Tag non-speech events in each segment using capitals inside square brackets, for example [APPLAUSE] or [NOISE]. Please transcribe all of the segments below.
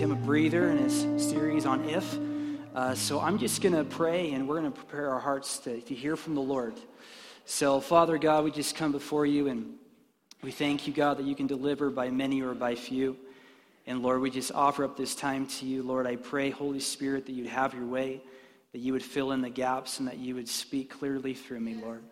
Tim a breather in his series on if. Uh, so I'm just going to pray and we're going to prepare our hearts to, to hear from the Lord. So, Father God, we just come before you and we thank you, God, that you can deliver by many or by few. And Lord, we just offer up this time to you. Lord, I pray, Holy Spirit, that you'd have your way, that you would fill in the gaps, and that you would speak clearly through me, Lord.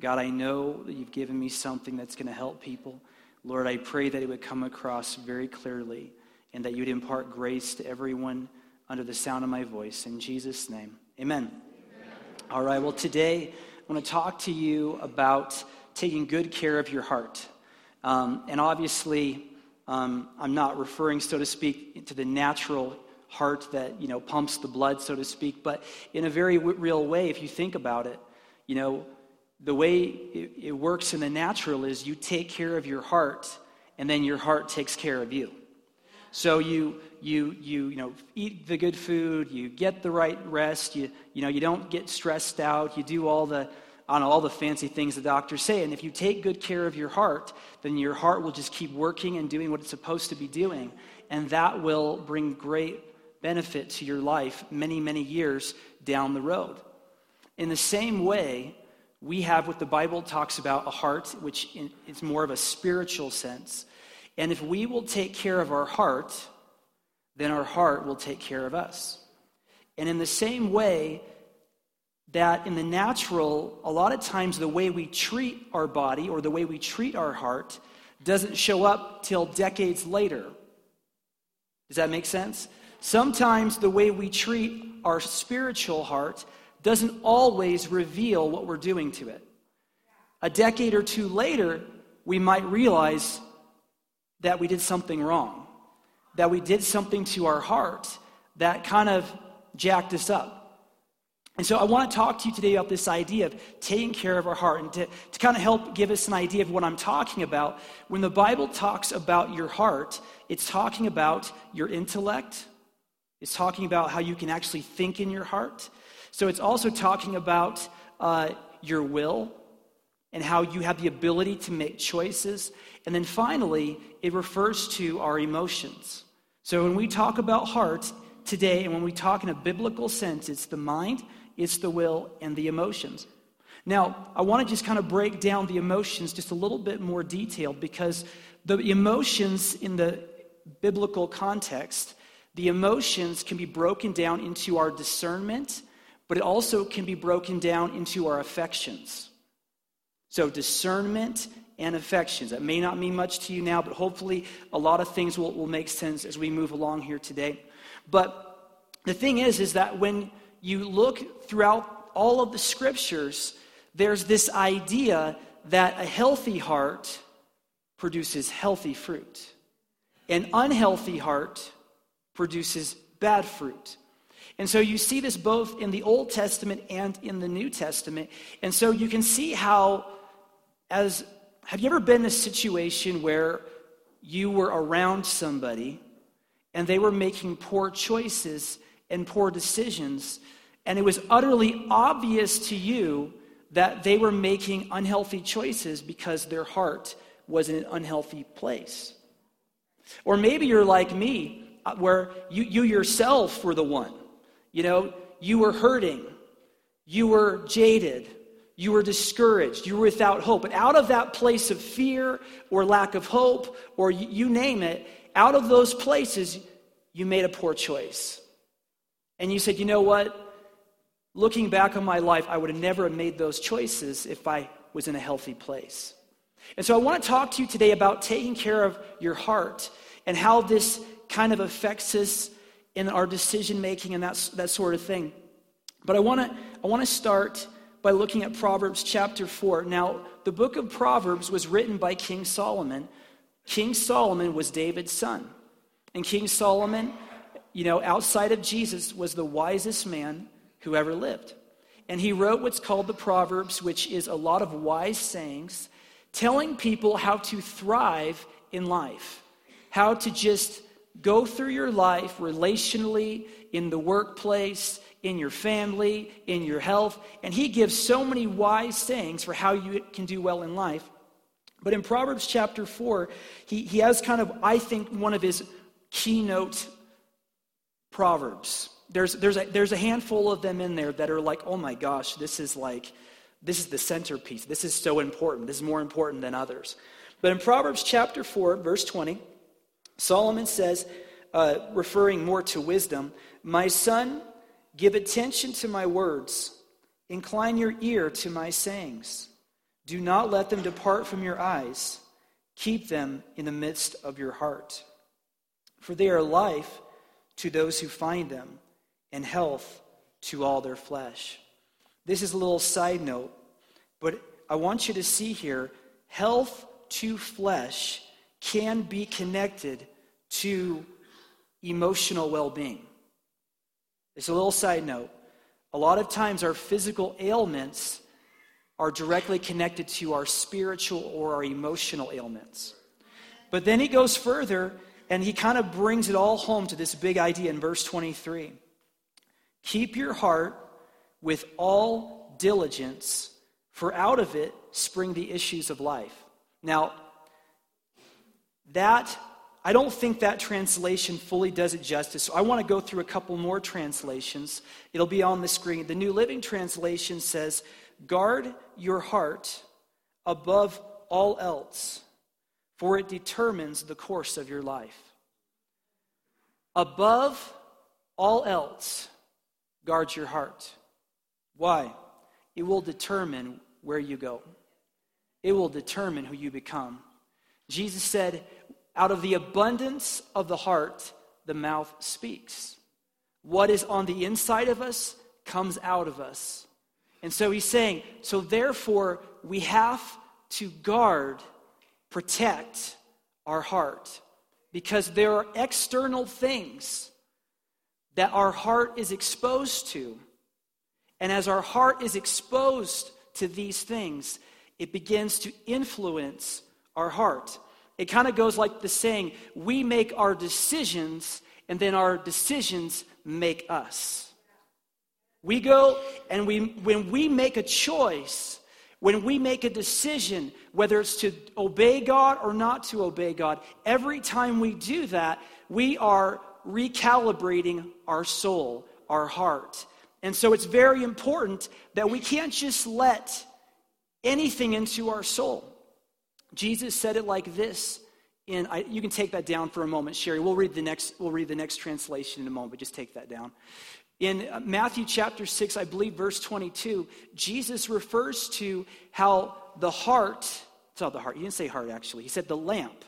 God, I know that you've given me something that's going to help people. Lord, I pray that it would come across very clearly and that you'd impart grace to everyone under the sound of my voice. In Jesus' name, amen. amen. All right, well, today I want to talk to you about taking good care of your heart. Um, and obviously, um, I'm not referring, so to speak, to the natural heart that you know pumps the blood, so to speak, but in a very w- real way, if you think about it, you know, the way it, it works in the natural is you take care of your heart, and then your heart takes care of you. So you you you you know eat the good food, you get the right rest, you you know you don't get stressed out, you do all the on all the fancy things the doctors say. And if you take good care of your heart, then your heart will just keep working and doing what it's supposed to be doing, and that will bring great benefit to your life many many years down the road. In the same way, we have what the Bible talks about a heart, which is more of a spiritual sense. And if we will take care of our heart, then our heart will take care of us. And in the same way, that in the natural, a lot of times the way we treat our body or the way we treat our heart doesn't show up till decades later. Does that make sense? Sometimes the way we treat our spiritual heart doesn't always reveal what we're doing to it. A decade or two later, we might realize that we did something wrong, that we did something to our heart that kind of jacked us up. And so I want to talk to you today about this idea of taking care of our heart and to, to kind of help give us an idea of what I'm talking about. When the Bible talks about your heart, it's talking about your intellect, it's talking about how you can actually think in your heart, so it's also talking about uh, your will and how you have the ability to make choices. And then finally, it refers to our emotions. So when we talk about heart today, and when we talk in a biblical sense, it's the mind, it's the will, and the emotions. Now, I want to just kind of break down the emotions just a little bit more detailed because the emotions in the biblical context, the emotions can be broken down into our discernment but it also can be broken down into our affections. So, discernment and affections. That may not mean much to you now, but hopefully a lot of things will, will make sense as we move along here today. But the thing is, is that when you look throughout all of the scriptures, there's this idea that a healthy heart produces healthy fruit. An unhealthy heart produces bad fruit. And so you see this both in the Old Testament and in the New Testament. And so you can see how, as have you ever been in a situation where you were around somebody and they were making poor choices and poor decisions, and it was utterly obvious to you that they were making unhealthy choices because their heart was in an unhealthy place? Or maybe you're like me, uh, where you, you yourself were the one. You know, you were hurting, you were jaded, you were discouraged, you were without hope. But out of that place of fear or lack of hope, or you name it, out of those places, you made a poor choice. And you said, you know what? Looking back on my life, I would have never made those choices if I was in a healthy place. And so I want to talk to you today about taking care of your heart and how this kind of affects us in our decision making and that, that sort of thing. But I want to I want to start by looking at Proverbs chapter 4. Now, the book of Proverbs was written by King Solomon. King Solomon was David's son. And King Solomon, you know, outside of Jesus, was the wisest man who ever lived. And he wrote what's called the Proverbs, which is a lot of wise sayings telling people how to thrive in life, how to just go through your life relationally, in the workplace, in your family, in your health. And he gives so many wise sayings for how you can do well in life. But in Proverbs chapter 4, he, he has kind of, I think, one of his keynote Proverbs. There's, there's, a, there's a handful of them in there that are like, oh my gosh, this is like, this is the centerpiece. This is so important. This is more important than others. But in Proverbs chapter 4, verse 20, Solomon says, uh, referring more to wisdom, My son, give attention to my words, incline your ear to my sayings. Do not let them depart from your eyes, keep them in the midst of your heart. For they are life to those who find them, and health to all their flesh. This is a little side note, but I want you to see here health to flesh can be connected to emotional well being. It's a little side note. A lot of times, our physical ailments are directly connected to our spiritual or our emotional ailments. But then he goes further and he kind of brings it all home to this big idea in verse 23. Keep your heart with all diligence, for out of it spring the issues of life. Now, that I don't think that translation fully does it justice. So I want to go through a couple more translations. It'll be on the screen. The New Living Translation says, Guard your heart above all else, for it determines the course of your life. Above all else, guard your heart. Why? It will determine where you go, it will determine who you become. Jesus said, out of the abundance of the heart, the mouth speaks. What is on the inside of us comes out of us. And so he's saying, so therefore, we have to guard, protect our heart. Because there are external things that our heart is exposed to. And as our heart is exposed to these things, it begins to influence our heart. It kind of goes like the saying we make our decisions, and then our decisions make us. We go and we, when we make a choice, when we make a decision, whether it's to obey God or not to obey God, every time we do that, we are recalibrating our soul, our heart. And so it's very important that we can't just let anything into our soul. Jesus said it like this. In, I, you can take that down for a moment, Sherry. We'll read the next. We'll read the next translation in a moment. But just take that down. In uh, Matthew chapter six, I believe verse twenty-two, Jesus refers to how the heart. It's not the heart. He didn't say heart actually. He said the lamp.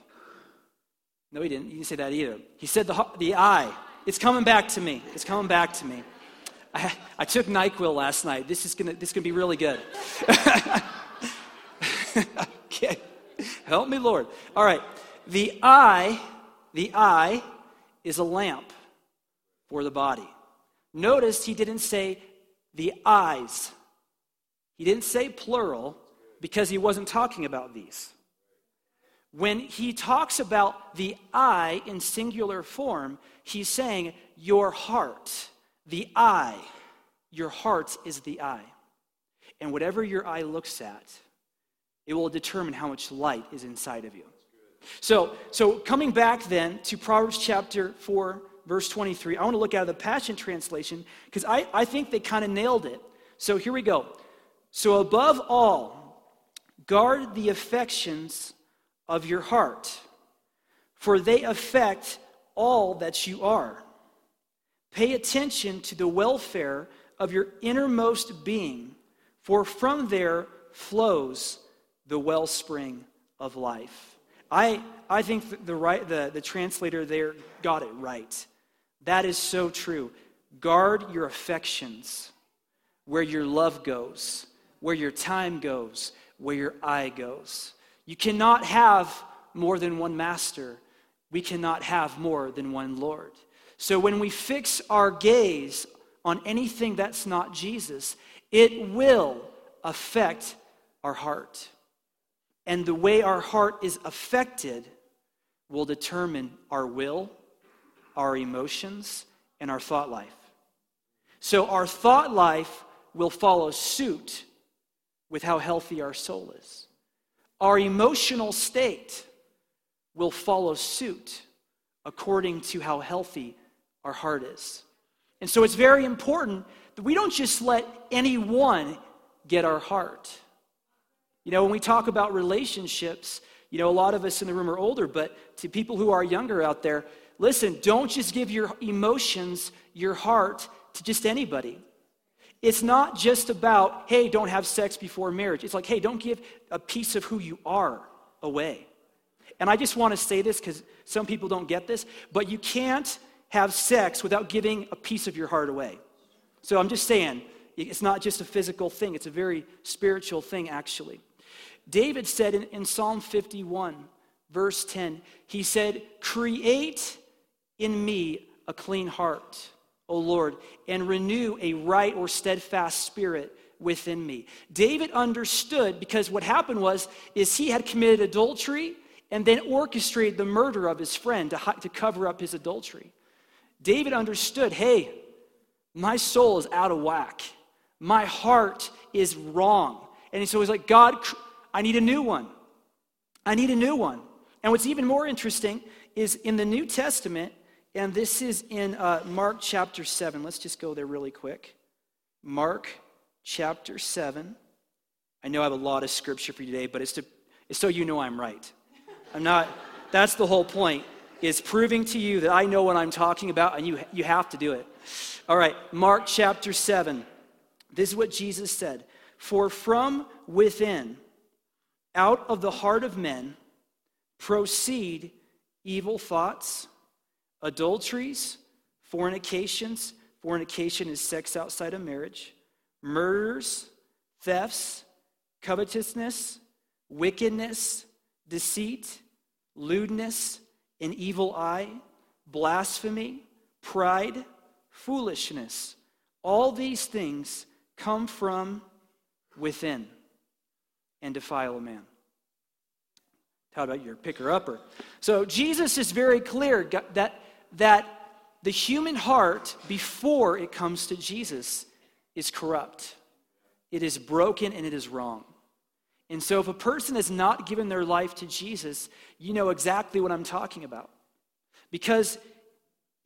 No, he didn't. He didn't say that either. He said the the eye. It's coming back to me. It's coming back to me. I, I took Nyquil last night. This is is gonna be really good. [LAUGHS] okay. Help me, Lord. All right. The eye, the eye is a lamp for the body. Notice he didn't say the eyes. He didn't say plural because he wasn't talking about these. When he talks about the eye in singular form, he's saying your heart, the eye, your heart is the eye. And whatever your eye looks at, it will determine how much light is inside of you. So, so coming back then to Proverbs chapter 4, verse 23, I want to look at the Passion Translation because I, I think they kind of nailed it. So here we go. So, above all, guard the affections of your heart, for they affect all that you are. Pay attention to the welfare of your innermost being, for from there flows the wellspring of life. I, I think the, right, the, the translator there got it right. That is so true. Guard your affections where your love goes, where your time goes, where your eye goes. You cannot have more than one master. We cannot have more than one Lord. So when we fix our gaze on anything that's not Jesus, it will affect our heart. And the way our heart is affected will determine our will, our emotions, and our thought life. So our thought life will follow suit with how healthy our soul is. Our emotional state will follow suit according to how healthy our heart is. And so it's very important that we don't just let anyone get our heart. You know, when we talk about relationships, you know, a lot of us in the room are older, but to people who are younger out there, listen, don't just give your emotions, your heart to just anybody. It's not just about, hey, don't have sex before marriage. It's like, hey, don't give a piece of who you are away. And I just want to say this because some people don't get this, but you can't have sex without giving a piece of your heart away. So I'm just saying, it's not just a physical thing, it's a very spiritual thing, actually. David said in, in Psalm 51, verse 10, he said, Create in me a clean heart, O Lord, and renew a right or steadfast spirit within me. David understood because what happened was is he had committed adultery and then orchestrated the murder of his friend to, to cover up his adultery. David understood, hey, my soul is out of whack. My heart is wrong. And so he's like, God, I need a new one. I need a new one. And what's even more interesting is in the New Testament, and this is in uh, Mark chapter 7. Let's just go there really quick. Mark chapter 7. I know I have a lot of scripture for you today, but it's, to, it's so you know I'm right. I'm not, that's the whole point, is proving to you that I know what I'm talking about and you, you have to do it. All right, Mark chapter 7. This is what Jesus said For from within, out of the heart of men, proceed evil thoughts adulteries, fornications. Fornication is sex outside of marriage. Murders, thefts, covetousness, wickedness, deceit, lewdness, an evil eye, blasphemy, pride, foolishness. All these things come from within and defile a man. How about your picker upper? So Jesus is very clear that that the human heart, before it comes to Jesus, is corrupt. It is broken and it is wrong. And so, if a person has not given their life to Jesus, you know exactly what I'm talking about. Because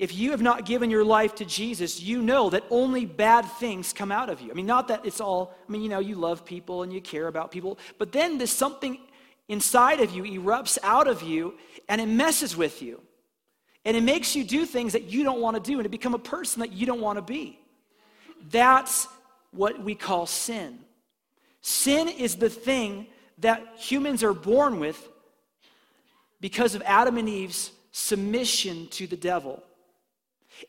if you have not given your life to Jesus, you know that only bad things come out of you. I mean, not that it's all, I mean, you know, you love people and you care about people, but then there's something inside of you erupts out of you and it messes with you. And it makes you do things that you don't want to do and to become a person that you don't want to be. That's what we call sin. Sin is the thing that humans are born with because of Adam and Eve's submission to the devil.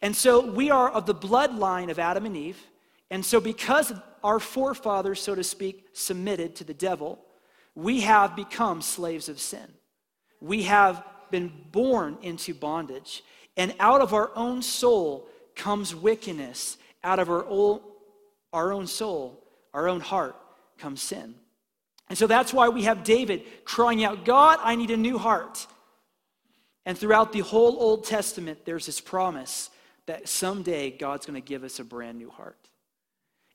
And so we are of the bloodline of Adam and Eve. And so, because our forefathers, so to speak, submitted to the devil, we have become slaves of sin. We have been born into bondage. And out of our own soul comes wickedness. Out of our own, our own soul, our own heart, comes sin. And so that's why we have David crying out, God, I need a new heart. And throughout the whole Old Testament, there's this promise that someday God's going to give us a brand new heart.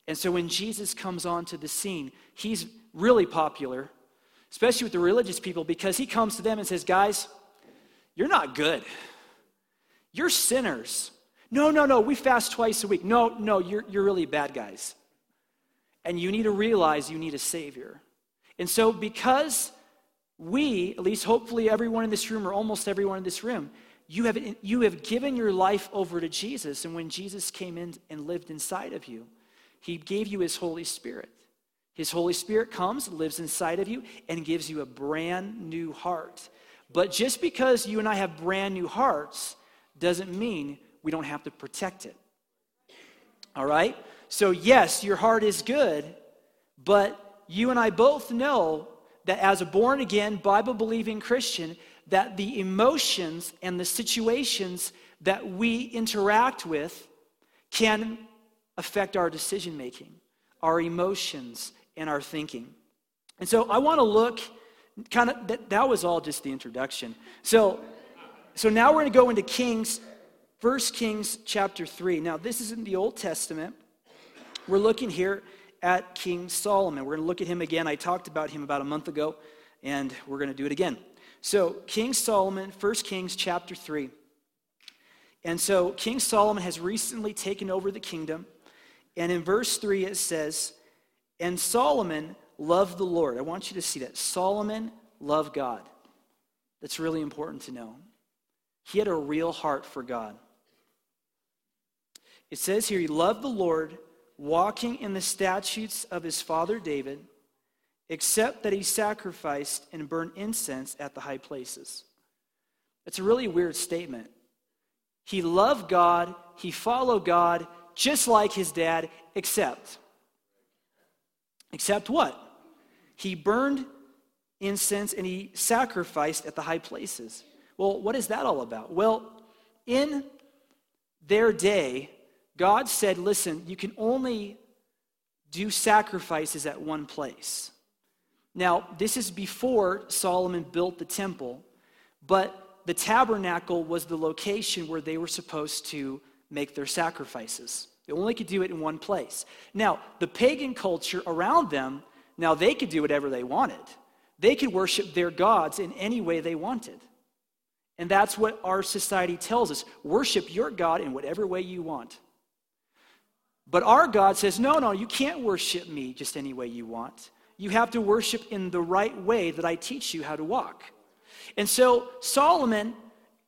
And so when Jesus comes onto the scene, he's really popular, especially with the religious people, because he comes to them and says, Guys, you're not good. You're sinners. No, no, no, we fast twice a week. No, no, you're, you're really bad guys. And you need to realize you need a Savior. And so, because we, at least hopefully everyone in this room or almost everyone in this room, you have, you have given your life over to Jesus. And when Jesus came in and lived inside of you, he gave you his Holy Spirit. His Holy Spirit comes, lives inside of you, and gives you a brand new heart. But just because you and I have brand new hearts doesn't mean we don't have to protect it. All right? So, yes, your heart is good, but you and I both know that as a born again, Bible believing Christian, that the emotions and the situations that we interact with can affect our decision making, our emotions, and our thinking. And so I want to look kind of that, that was all just the introduction. So so now we're going to go into Kings, 1 Kings chapter 3. Now this is in the Old Testament. We're looking here at King Solomon. We're going to look at him again. I talked about him about a month ago, and we're going to do it again. So, King Solomon, 1 Kings chapter 3. And so King Solomon has recently taken over the kingdom. And in verse 3, it says, And Solomon loved the Lord. I want you to see that. Solomon loved God. That's really important to know. He had a real heart for God. It says here, he loved the Lord, walking in the statutes of his father David, except that he sacrificed and burned incense at the high places. It's a really weird statement. He loved God, he followed God, just like his dad, except. Except what? He burned incense and he sacrificed at the high places. Well, what is that all about? Well, in their day, God said, listen, you can only do sacrifices at one place. Now, this is before Solomon built the temple, but the tabernacle was the location where they were supposed to make their sacrifices. They only could do it in one place. Now, the pagan culture around them, now they could do whatever they wanted. They could worship their gods in any way they wanted. And that's what our society tells us worship your God in whatever way you want. But our God says, no, no, you can't worship me just any way you want. You have to worship in the right way that I teach you how to walk. And so Solomon,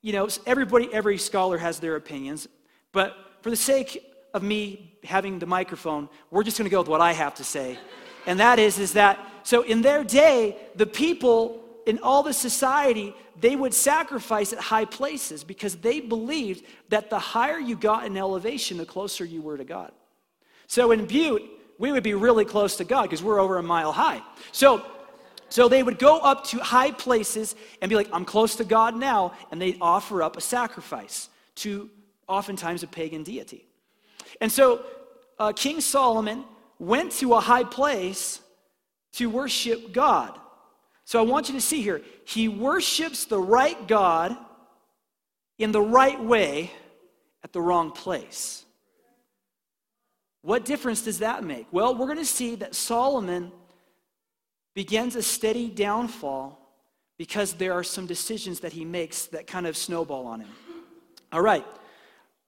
you know, everybody, every scholar has their opinions, but for the sake of me having the microphone, we're just going to go with what I have to say. And that is, is that, so in their day, the people in all the society, they would sacrifice at high places because they believed that the higher you got in elevation, the closer you were to God. So in Butte, we would be really close to God because we're over a mile high. So, so they would go up to high places and be like, I'm close to God now, and they'd offer up a sacrifice to oftentimes a pagan deity. And so uh, King Solomon went to a high place to worship God. So I want you to see here, he worships the right God in the right way at the wrong place. What difference does that make? Well, we're going to see that Solomon begins a steady downfall because there are some decisions that he makes that kind of snowball on him. All right,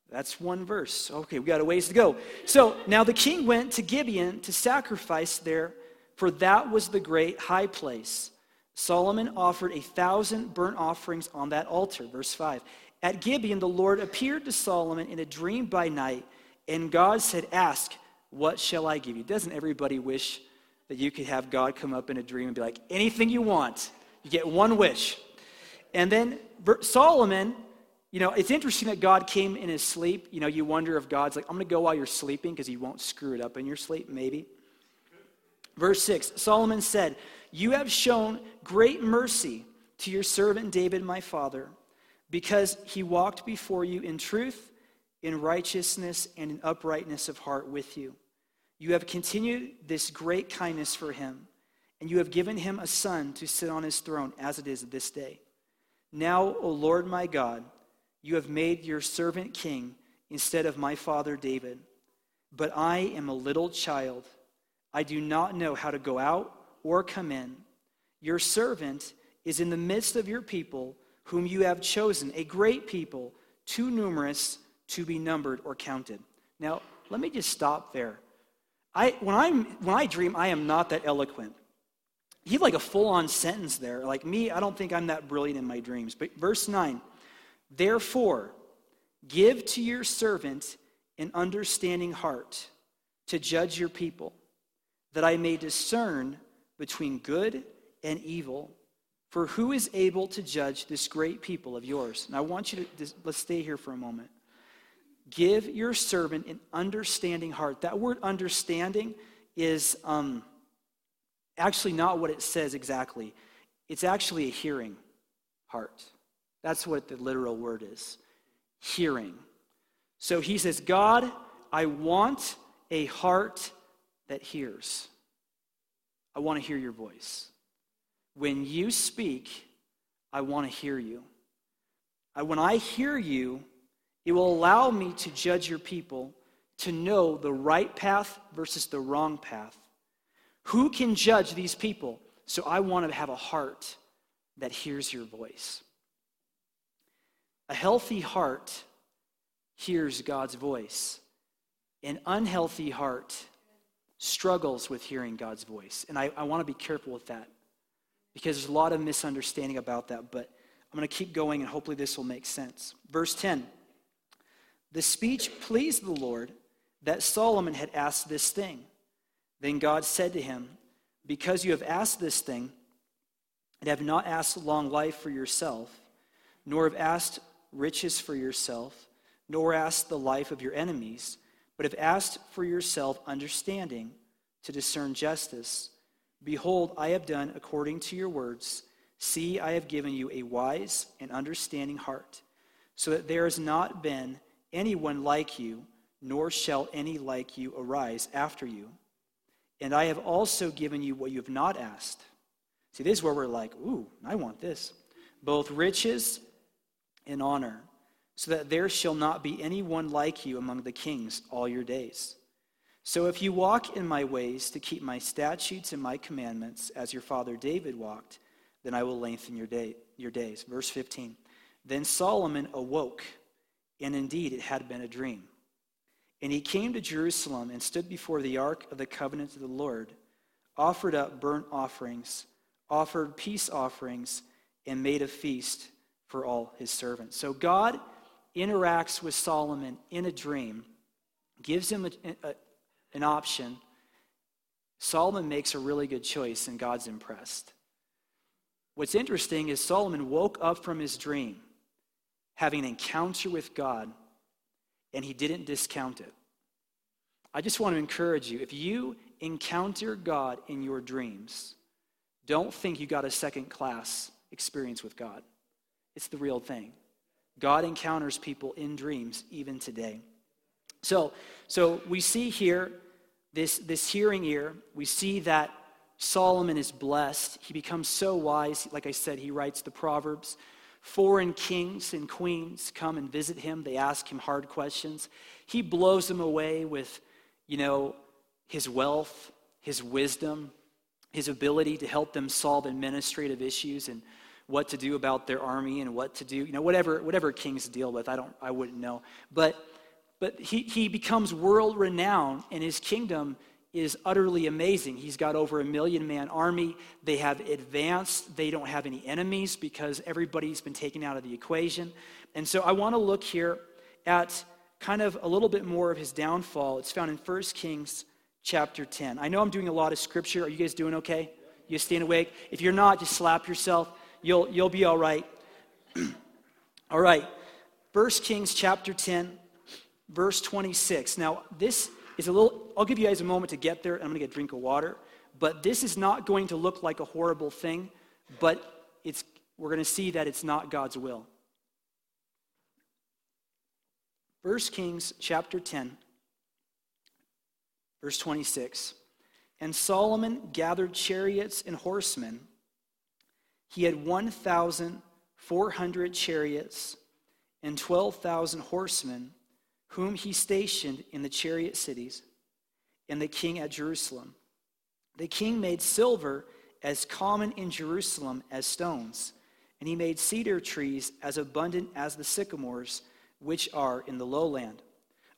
that's one verse. Okay, we got a ways to go. So now the king went to Gibeon to sacrifice there, for that was the great high place. Solomon offered a thousand burnt offerings on that altar. Verse 5. At Gibeon, the Lord appeared to Solomon in a dream by night and God said, Ask, what shall I give you? Doesn't everybody wish that you could have God come up in a dream and be like, Anything you want? You get one wish. And then Solomon, you know, it's interesting that God came in his sleep. You know, you wonder if God's like, I'm going to go while you're sleeping because he won't screw it up in your sleep, maybe. Verse 6 Solomon said, You have shown great mercy to your servant David, my father, because he walked before you in truth in righteousness and in uprightness of heart with you. You have continued this great kindness for him, and you have given him a son to sit on his throne as it is this day. Now, O Lord my God, you have made your servant king instead of my father David. But I am a little child. I do not know how to go out or come in. Your servant is in the midst of your people, whom you have chosen, a great people, too numerous to be numbered or counted. Now, let me just stop there. I, when, I'm, when I dream, I am not that eloquent. You have like a full on sentence there. Like me, I don't think I'm that brilliant in my dreams. But verse 9, therefore, give to your servant an understanding heart to judge your people, that I may discern between good and evil. For who is able to judge this great people of yours? And I want you to, let's stay here for a moment. Give your servant an understanding heart. That word understanding is um, actually not what it says exactly, it's actually a hearing heart. That's what the literal word is hearing. So he says, God, I want a heart that hears. I want to hear your voice. When you speak, I want to hear you. I, when I hear you, it will allow me to judge your people, to know the right path versus the wrong path. Who can judge these people? So I want to have a heart that hears your voice. A healthy heart hears God's voice. An unhealthy heart struggles with hearing God's voice. And I, I want to be careful with that because there's a lot of misunderstanding about that. But I'm going to keep going and hopefully this will make sense. Verse 10 The speech pleased the Lord that Solomon had asked this thing. Then God said to him, Because you have asked this thing, and have not asked long life for yourself, nor have asked riches for yourself, nor asked the life of your enemies, but have asked for yourself understanding to discern justice. Behold, I have done according to your words. See, I have given you a wise and understanding heart, so that there has not been anyone like you, nor shall any like you arise after you. And I have also given you what you have not asked. See, this is where we're like, ooh, I want this. Both riches and honor so that there shall not be anyone like you among the kings all your days. So if you walk in my ways to keep my statutes and my commandments, as your father David walked, then I will lengthen your, day, your days. Verse 15. Then Solomon awoke, and indeed it had been a dream. And he came to Jerusalem and stood before the ark of the covenant of the Lord, offered up burnt offerings, offered peace offerings, and made a feast for all his servants. So God interacts with Solomon in a dream, gives him a, a, an option. Solomon makes a really good choice, and God's impressed. What's interesting is Solomon woke up from his dream having an encounter with God, and he didn't discount it. I just want to encourage you if you encounter God in your dreams, don't think you got a second class experience with God. It's the real thing. God encounters people in dreams even today. So, so we see here this, this hearing ear. We see that Solomon is blessed. He becomes so wise. Like I said, he writes the Proverbs. Foreign kings and queens come and visit him. They ask him hard questions. He blows them away with, you know, his wealth, his wisdom, his ability to help them solve administrative issues and what to do about their army and what to do, you know, whatever, whatever kings deal with. I don't, I wouldn't know. But, but he, he becomes world renowned and his kingdom is utterly amazing. He's got over a million man army. They have advanced. They don't have any enemies because everybody's been taken out of the equation. And so I want to look here at kind of a little bit more of his downfall. It's found in 1 Kings chapter 10. I know I'm doing a lot of scripture. Are you guys doing okay? You staying awake? If you're not, just slap yourself you'll, you'll be all right. [CLEARS THROAT] all right. 1 Kings chapter 10, verse 26. Now, this is a little, I'll give you guys a moment to get there. I'm going to get a drink of water. But this is not going to look like a horrible thing, but it's, we're going to see that it's not God's will. 1 Kings chapter 10, verse 26. And Solomon gathered chariots and horsemen he had 1,400 chariots and 12,000 horsemen, whom he stationed in the chariot cities, and the king at Jerusalem. The king made silver as common in Jerusalem as stones, and he made cedar trees as abundant as the sycamores which are in the lowland.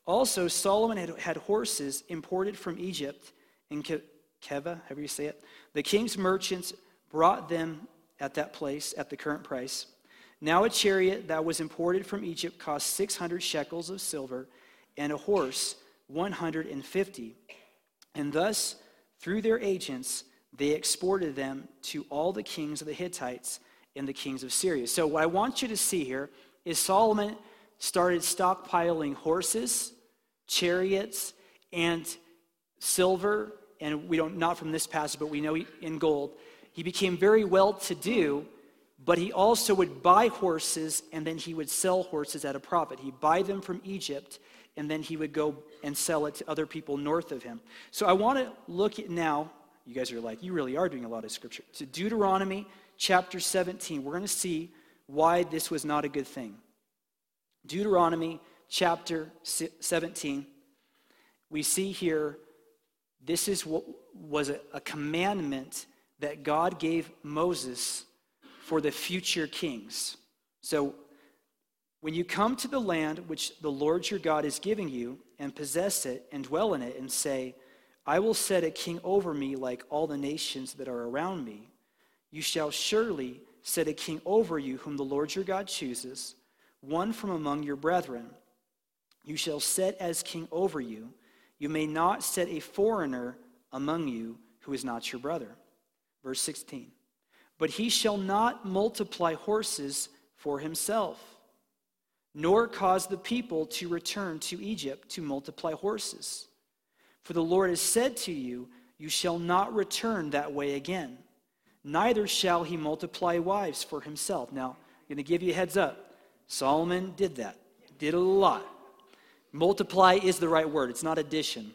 Also, Solomon had, had horses imported from Egypt in Keveh, however you say it. The king's merchants brought them at that place at the current price. Now a chariot that was imported from Egypt cost 600 shekels of silver, and a horse 150. And thus, through their agents, they exported them to all the kings of the Hittites and the kings of Syria. So, what I want you to see here is Solomon started stockpiling horses, chariots, and silver, and we don't, not from this passage, but we know in gold. He became very well to do, but he also would buy horses and then he would sell horses at a profit. He'd buy them from Egypt and then he would go and sell it to other people north of him. So I want to look at now, you guys are like, you really are doing a lot of scripture. To Deuteronomy chapter 17. We're going to see why this was not a good thing. Deuteronomy chapter 17. We see here this is what was a, a commandment that God gave Moses for the future kings. So When you come to the land which the Lord your God is giving you, and possess it, and dwell in it, and say, I will set a king over me like all the nations that are around me, you shall surely set a king over you whom the Lord your God chooses, one from among your brethren. You shall set as king over you. You may not set a foreigner among you who is not your brother. Verse 16. But he shall not multiply horses for himself nor cause the people to return to Egypt to multiply horses. For the Lord has said to you, You shall not return that way again, neither shall he multiply wives for himself. Now, I'm going to give you a heads up. Solomon did that, did a lot. Multiply is the right word, it's not addition.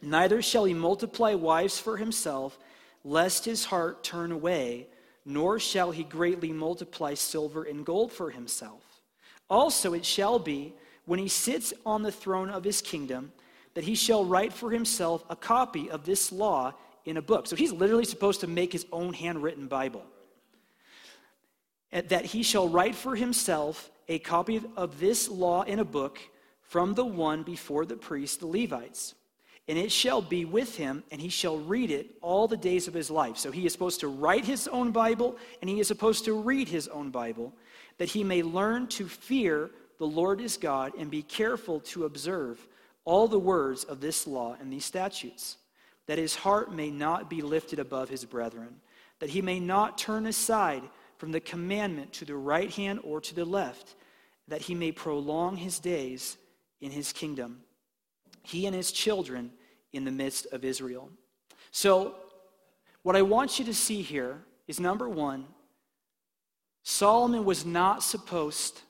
Neither shall he multiply wives for himself, lest his heart turn away, nor shall he greatly multiply silver and gold for himself. Also, it shall be, when he sits on the throne of his kingdom, that he shall write for himself a copy of this law in a book. So he's literally supposed to make his own handwritten Bible. That he shall write for himself a copy of this law in a book from the one before the priests, the Levites. And it shall be with him, and he shall read it all the days of his life. So he is supposed to write his own Bible, and he is supposed to read his own Bible that he may learn to fear the Lord his God and be careful to observe all the words of this law and these statutes, that his heart may not be lifted above his brethren, that he may not turn aside from the commandment to the right hand or to the left, that he may prolong his days in his kingdom, he and his children in the midst of Israel. So, what I want you to see here is number one, Solomon was not supposed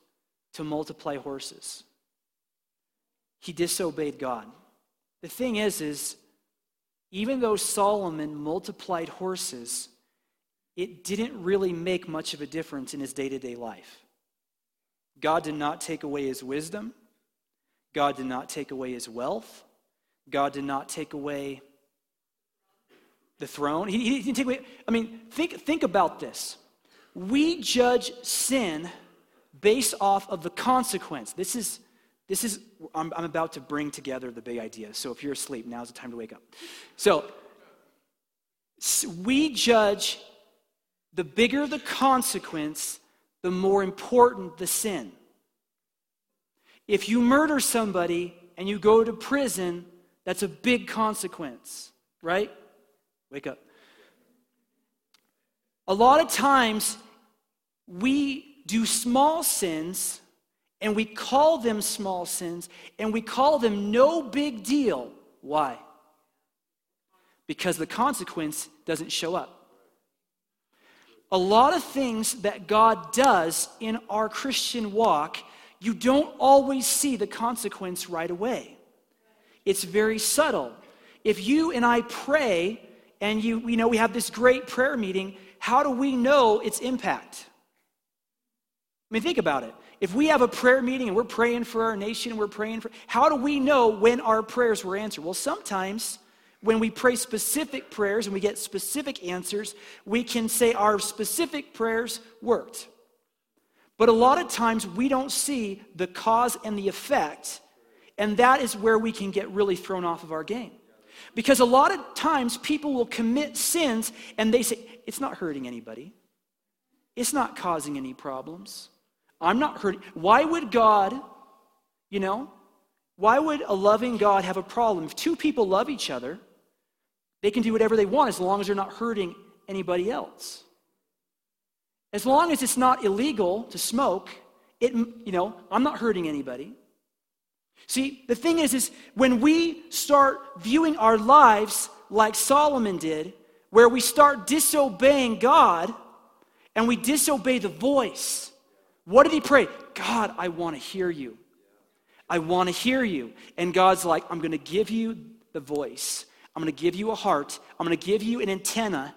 to multiply horses. He disobeyed God. The thing is is even though Solomon multiplied horses, it didn't really make much of a difference in his day-to-day life. God did not take away his wisdom. God did not take away his wealth. God did not take away the throne. He, he didn't take away. I mean, think, think about this we judge sin based off of the consequence. This is, this is I'm, I'm about to bring together the big idea. So if you're asleep, now's the time to wake up. So we judge the bigger the consequence, the more important the sin. If you murder somebody and you go to prison, that's a big consequence, right? Wake up. A lot of times, we do small sins and we call them small sins and we call them no big deal. Why? Because the consequence doesn't show up. A lot of things that God does in our Christian walk, you don't always see the consequence right away. It's very subtle. If you and I pray and you, you know, we have this great prayer meeting, how do we know its impact? I mean, think about it. If we have a prayer meeting and we're praying for our nation and we're praying for, how do we know when our prayers were answered? Well, sometimes when we pray specific prayers and we get specific answers, we can say our specific prayers worked. But a lot of times we don't see the cause and the effect, and that is where we can get really thrown off of our game. Because a lot of times people will commit sins and they say, it's not hurting anybody, it's not causing any problems. I'm not hurting. Why would God, you know, why would a loving God have a problem? If two people love each other, they can do whatever they want as long as they're not hurting anybody else. As long as it's not illegal to smoke, it, you know, I'm not hurting anybody. See, the thing is, is when we start viewing our lives like Solomon did, where we start disobeying God and we disobey the voice. What did he pray? God, I want to hear you. I want to hear you. And God's like, I'm going to give you the voice. I'm going to give you a heart. I'm going to give you an antenna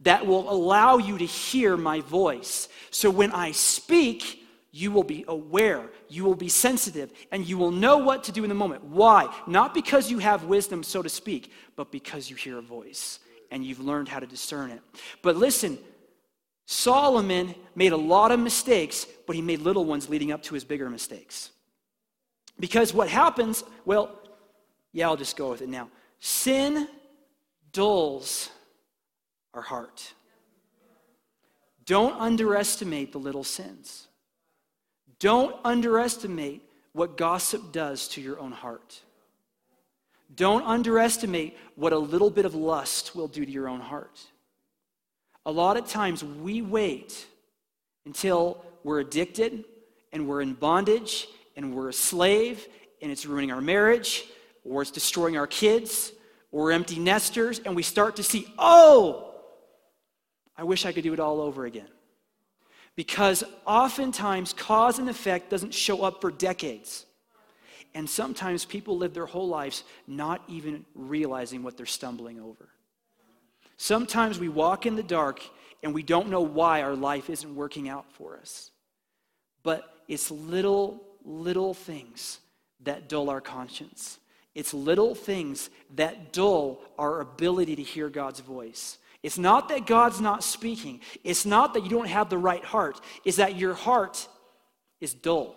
that will allow you to hear my voice. So when I speak, you will be aware, you will be sensitive, and you will know what to do in the moment. Why? Not because you have wisdom, so to speak, but because you hear a voice and you've learned how to discern it. But listen, Solomon made a lot of mistakes, but he made little ones leading up to his bigger mistakes. Because what happens, well, yeah, I'll just go with it now. Sin dulls our heart. Don't underestimate the little sins. Don't underestimate what gossip does to your own heart. Don't underestimate what a little bit of lust will do to your own heart. A lot of times we wait until we're addicted and we're in bondage and we're a slave and it's ruining our marriage or it's destroying our kids or empty nesters and we start to see, oh, I wish I could do it all over again. Because oftentimes cause and effect doesn't show up for decades. And sometimes people live their whole lives not even realizing what they're stumbling over. Sometimes we walk in the dark and we don't know why our life isn't working out for us. But it's little, little things that dull our conscience. It's little things that dull our ability to hear God's voice. It's not that God's not speaking. It's not that you don't have the right heart. It's that your heart is dull.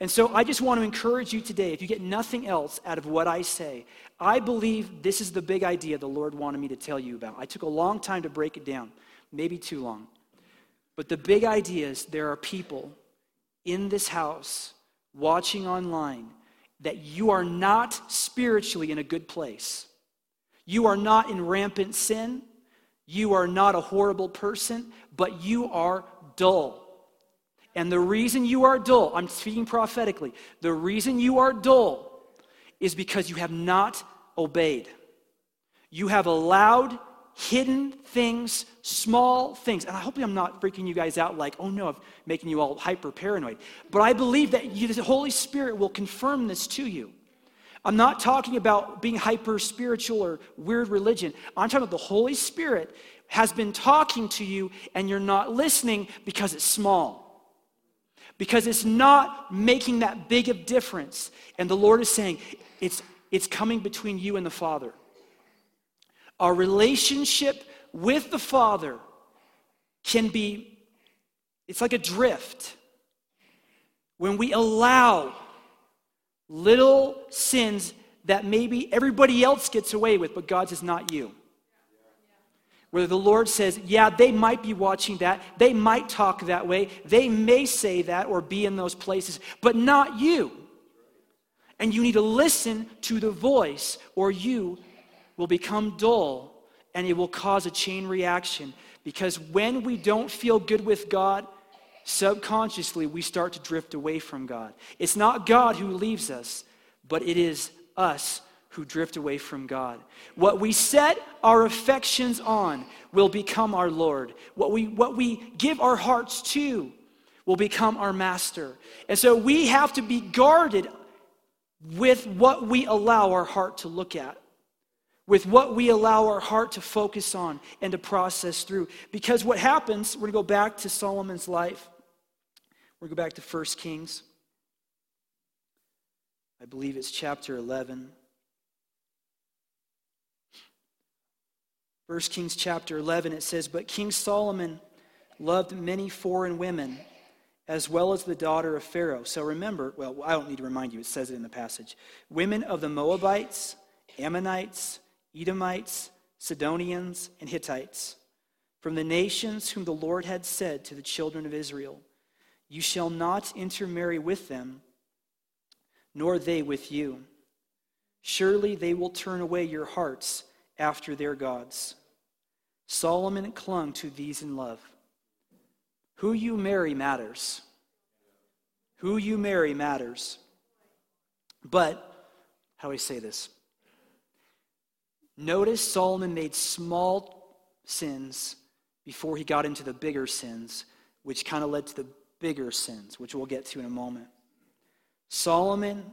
And so I just want to encourage you today, if you get nothing else out of what I say, I believe this is the big idea the Lord wanted me to tell you about. I took a long time to break it down, maybe too long. But the big idea is there are people in this house watching online that you are not spiritually in a good place. You are not in rampant sin. You are not a horrible person, but you are dull. And the reason you are dull, I'm speaking prophetically, the reason you are dull is because you have not obeyed. You have allowed hidden things, small things. And I hope I'm not freaking you guys out like, oh no, I'm making you all hyper paranoid. But I believe that you, the Holy Spirit will confirm this to you. I'm not talking about being hyper spiritual or weird religion. I'm talking about the Holy Spirit has been talking to you and you're not listening because it's small because it's not making that big of difference. And the Lord is saying, it's, it's coming between you and the Father. Our relationship with the Father can be, it's like a drift. When we allow little sins that maybe everybody else gets away with, but God says, not you where the Lord says, yeah, they might be watching that. They might talk that way. They may say that or be in those places, but not you. And you need to listen to the voice, or you will become dull and it will cause a chain reaction. Because when we don't feel good with God, subconsciously we start to drift away from God. It's not God who leaves us, but it is us who drift away from God. What we set our affections on will become our Lord. What we, what we give our hearts to will become our master. And so we have to be guarded with what we allow our heart to look at, with what we allow our heart to focus on and to process through. Because what happens, we're going to go back to Solomon's life. To go back to 1 Kings. I believe it's chapter 11. 1 Kings chapter 11, it says, But King Solomon loved many foreign women, as well as the daughter of Pharaoh. So remember, well, I don't need to remind you, it says it in the passage. Women of the Moabites, Ammonites, Edomites, Sidonians, and Hittites, from the nations whom the Lord had said to the children of Israel, You shall not intermarry with them, nor they with you. Surely they will turn away your hearts after their gods. Solomon clung to these in love. Who you marry matters. Who you marry matters. But, how do I say this? Notice Solomon made small sins before he got into the bigger sins, which kind of led to the bigger sins, which we'll get to in a moment. Solomon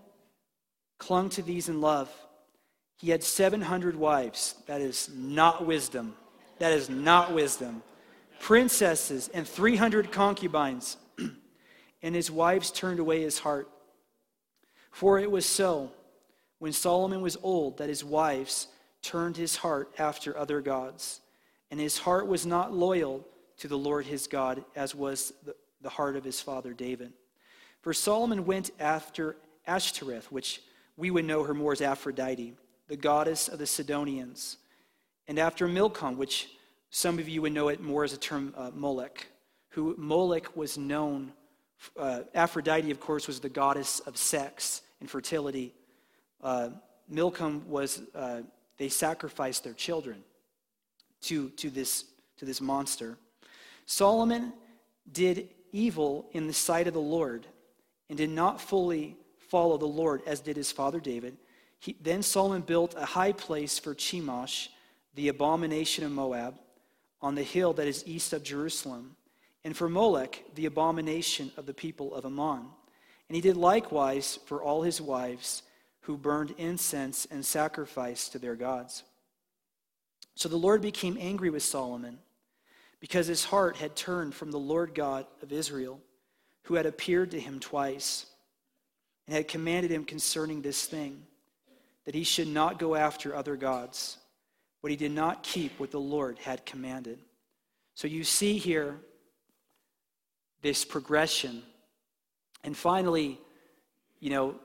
clung to these in love. He had 700 wives. That is not wisdom. That is not wisdom. Princesses and 300 concubines. [CLEARS THROAT] and his wives turned away his heart. For it was so, when Solomon was old, that his wives turned his heart after other gods. And his heart was not loyal to the Lord his God, as was the, the heart of his father David. For Solomon went after Ashtoreth, which we would know her more as Aphrodite, the goddess of the Sidonians, and after Milcom, which some of you would know it more as a term uh, Molech, who Molech was known. Uh, Aphrodite, of course, was the goddess of sex and fertility. Uh, Milcom was, uh, they sacrificed their children to, to, this, to this monster. Solomon did evil in the sight of the Lord and did not fully follow the Lord as did his father David. He, then Solomon built a high place for Chemosh, the abomination of Moab, on the hill that is east of Jerusalem, and for Molech, the abomination of the people of Ammon. And he did likewise for all his wives who burned incense and sacrifice to their gods. So the Lord became angry with Solomon because his heart had turned from the Lord God of Israel, who had appeared to him twice and had commanded him concerning this thing, that he should not go after other gods, but he did not keep what the Lord had commanded. So you see here this progression. And finally, you know,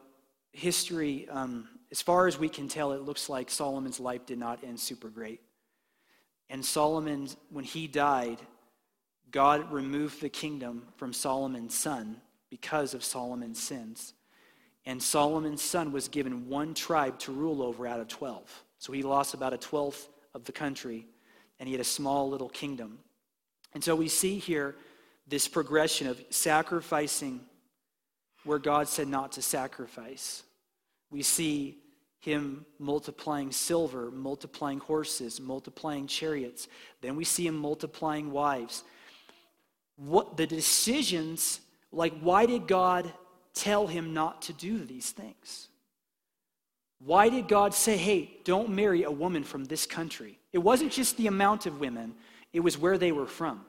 history, um, as far as we can tell, it looks like Solomon's life did not end super great. And Solomon, when he died, God removed the kingdom from Solomon's son because of Solomon's sins. And Solomon's son was given one tribe to rule over out of 12. So he lost about a twelfth of the country, and he had a small little kingdom. And so we see here this progression of sacrificing where God said not to sacrifice. We see him multiplying silver, multiplying horses, multiplying chariots. Then we see him multiplying wives. What the decisions, like why did God tell him not to do these things? Why did God say, hey, don't marry a woman from this country? It wasn't just the amount of women, it was where they were from.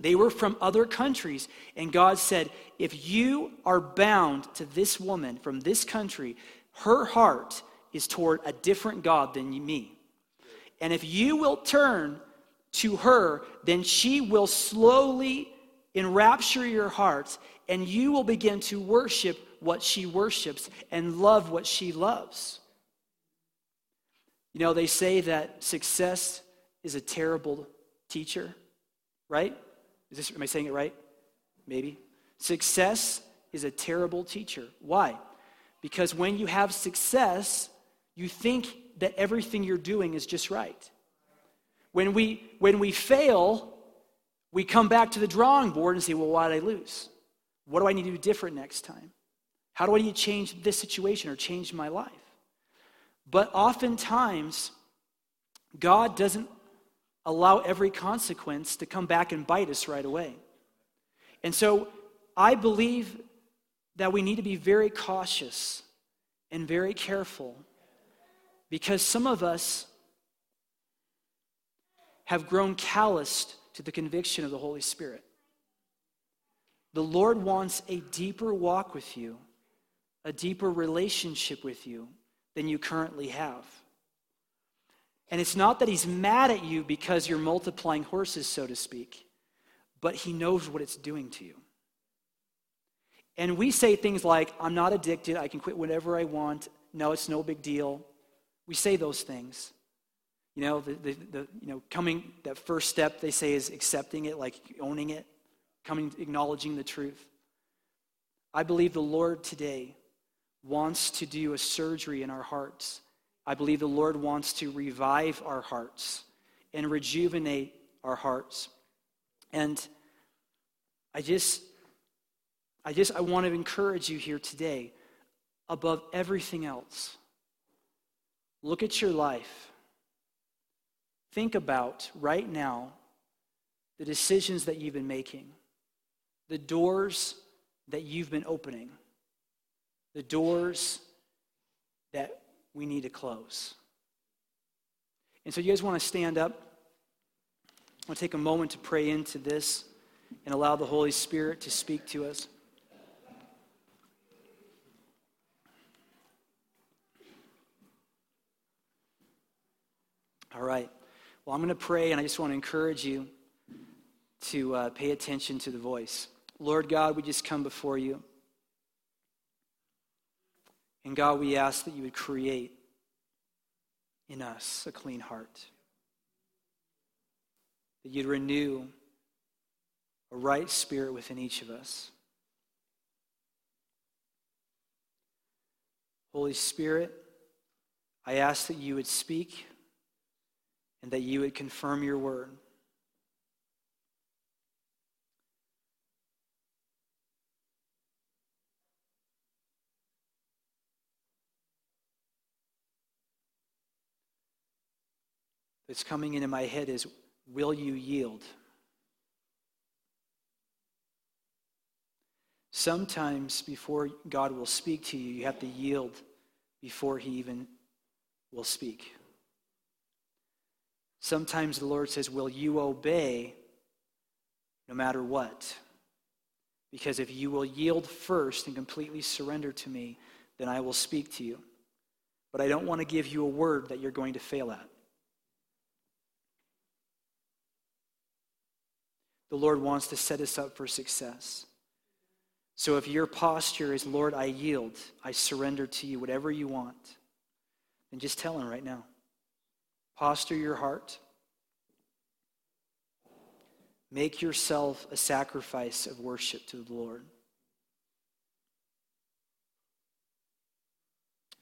They were from other countries, and God said, if you are bound to this woman from this country, her heart is toward a different God than me. And if you will turn to her, then she will slowly enrapture your heart and you will begin to worship what she worships and love what she loves. You know, they say that success is a terrible teacher, right? Is this, am I saying it right? Maybe. Success is a terrible teacher. Why? Because when you have success, you think that everything you're doing is just right. When we, when we fail, we come back to the drawing board and say, well, why did I lose? What do I need to do different next time? How do I need to change this situation or change my life? But oftentimes, God doesn't allow every consequence to come back and bite us right away. And so I believe that we need to be very cautious and very careful because some of us have grown calloused to the conviction of the Holy Spirit. The Lord wants a deeper walk with you, a deeper relationship with you than you currently have. And it's not that He's mad at you because you're multiplying horses, so to speak, but He knows what it's doing to you. And we say things like, I'm not addicted, I can quit whenever I want, no, it's no big deal. We say those things. You know, the, the, the, you know, coming, that first step they say is accepting it, like owning it coming, acknowledging the truth. I believe the Lord today wants to do a surgery in our hearts. I believe the Lord wants to revive our hearts and rejuvenate our hearts. And I just, I just, I want to encourage you here today, above everything else, look at your life. Think about right now the decisions that you've been making the doors that you've been opening, the doors that we need to close. And so, you guys want to stand up? I want to take a moment to pray into this and allow the Holy Spirit to speak to us. All right. Well, I'm going to pray, and I just want to encourage you to uh, pay attention to the voice. Lord God, we just come before you. And God, we ask that you would create in us a clean heart, that you'd renew a right spirit within each of us. Holy Spirit, I ask that you would speak and that you would confirm your word. That's coming into my head is will you yield? Sometimes before God will speak to you, you have to yield before he even will speak. Sometimes the Lord says, Will you obey no matter what? Because if you will yield first and completely surrender to me, then I will speak to you. But I don't want to give you a word that you're going to fail at. The Lord wants to set us up for success. So if your posture is, Lord, I yield, I surrender to you, whatever you want, then just tell him right now. Posture your heart. Make yourself a sacrifice of worship to the Lord.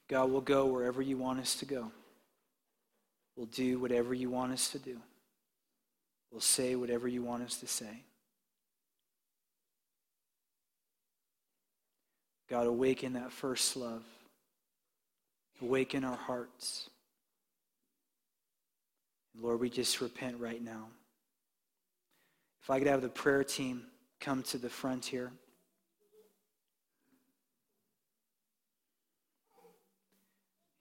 God will go wherever you want us to go. We'll do whatever you want us to do. We'll say whatever you want us to say. God, awaken that first love. Awaken our hearts. Lord, we just repent right now. If I could have the prayer team come to the front here.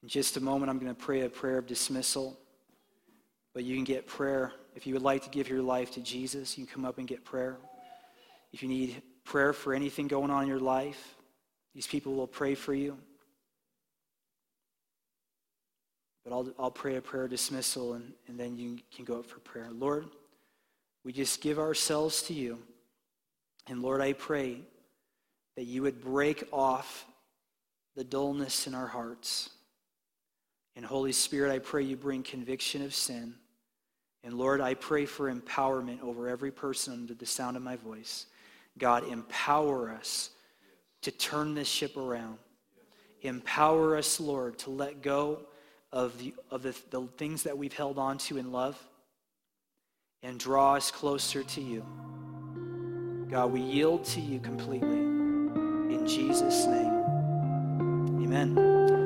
In just a moment, I'm going to pray a prayer of dismissal. But you can get prayer. If you would like to give your life to Jesus, you can come up and get prayer. If you need prayer for anything going on in your life, these people will pray for you. But I'll, I'll pray a prayer dismissal and, and then you can go up for prayer. Lord, we just give ourselves to you. And Lord, I pray that you would break off the dullness in our hearts. And Holy Spirit, I pray you bring conviction of sin. And Lord, I pray for empowerment over every person under the sound of my voice. God, empower us to turn this ship around. Empower us, Lord, to let go of, the, of the, the things that we've held on to in love and draw us closer to you. God, we yield to you completely. In Jesus' name, amen.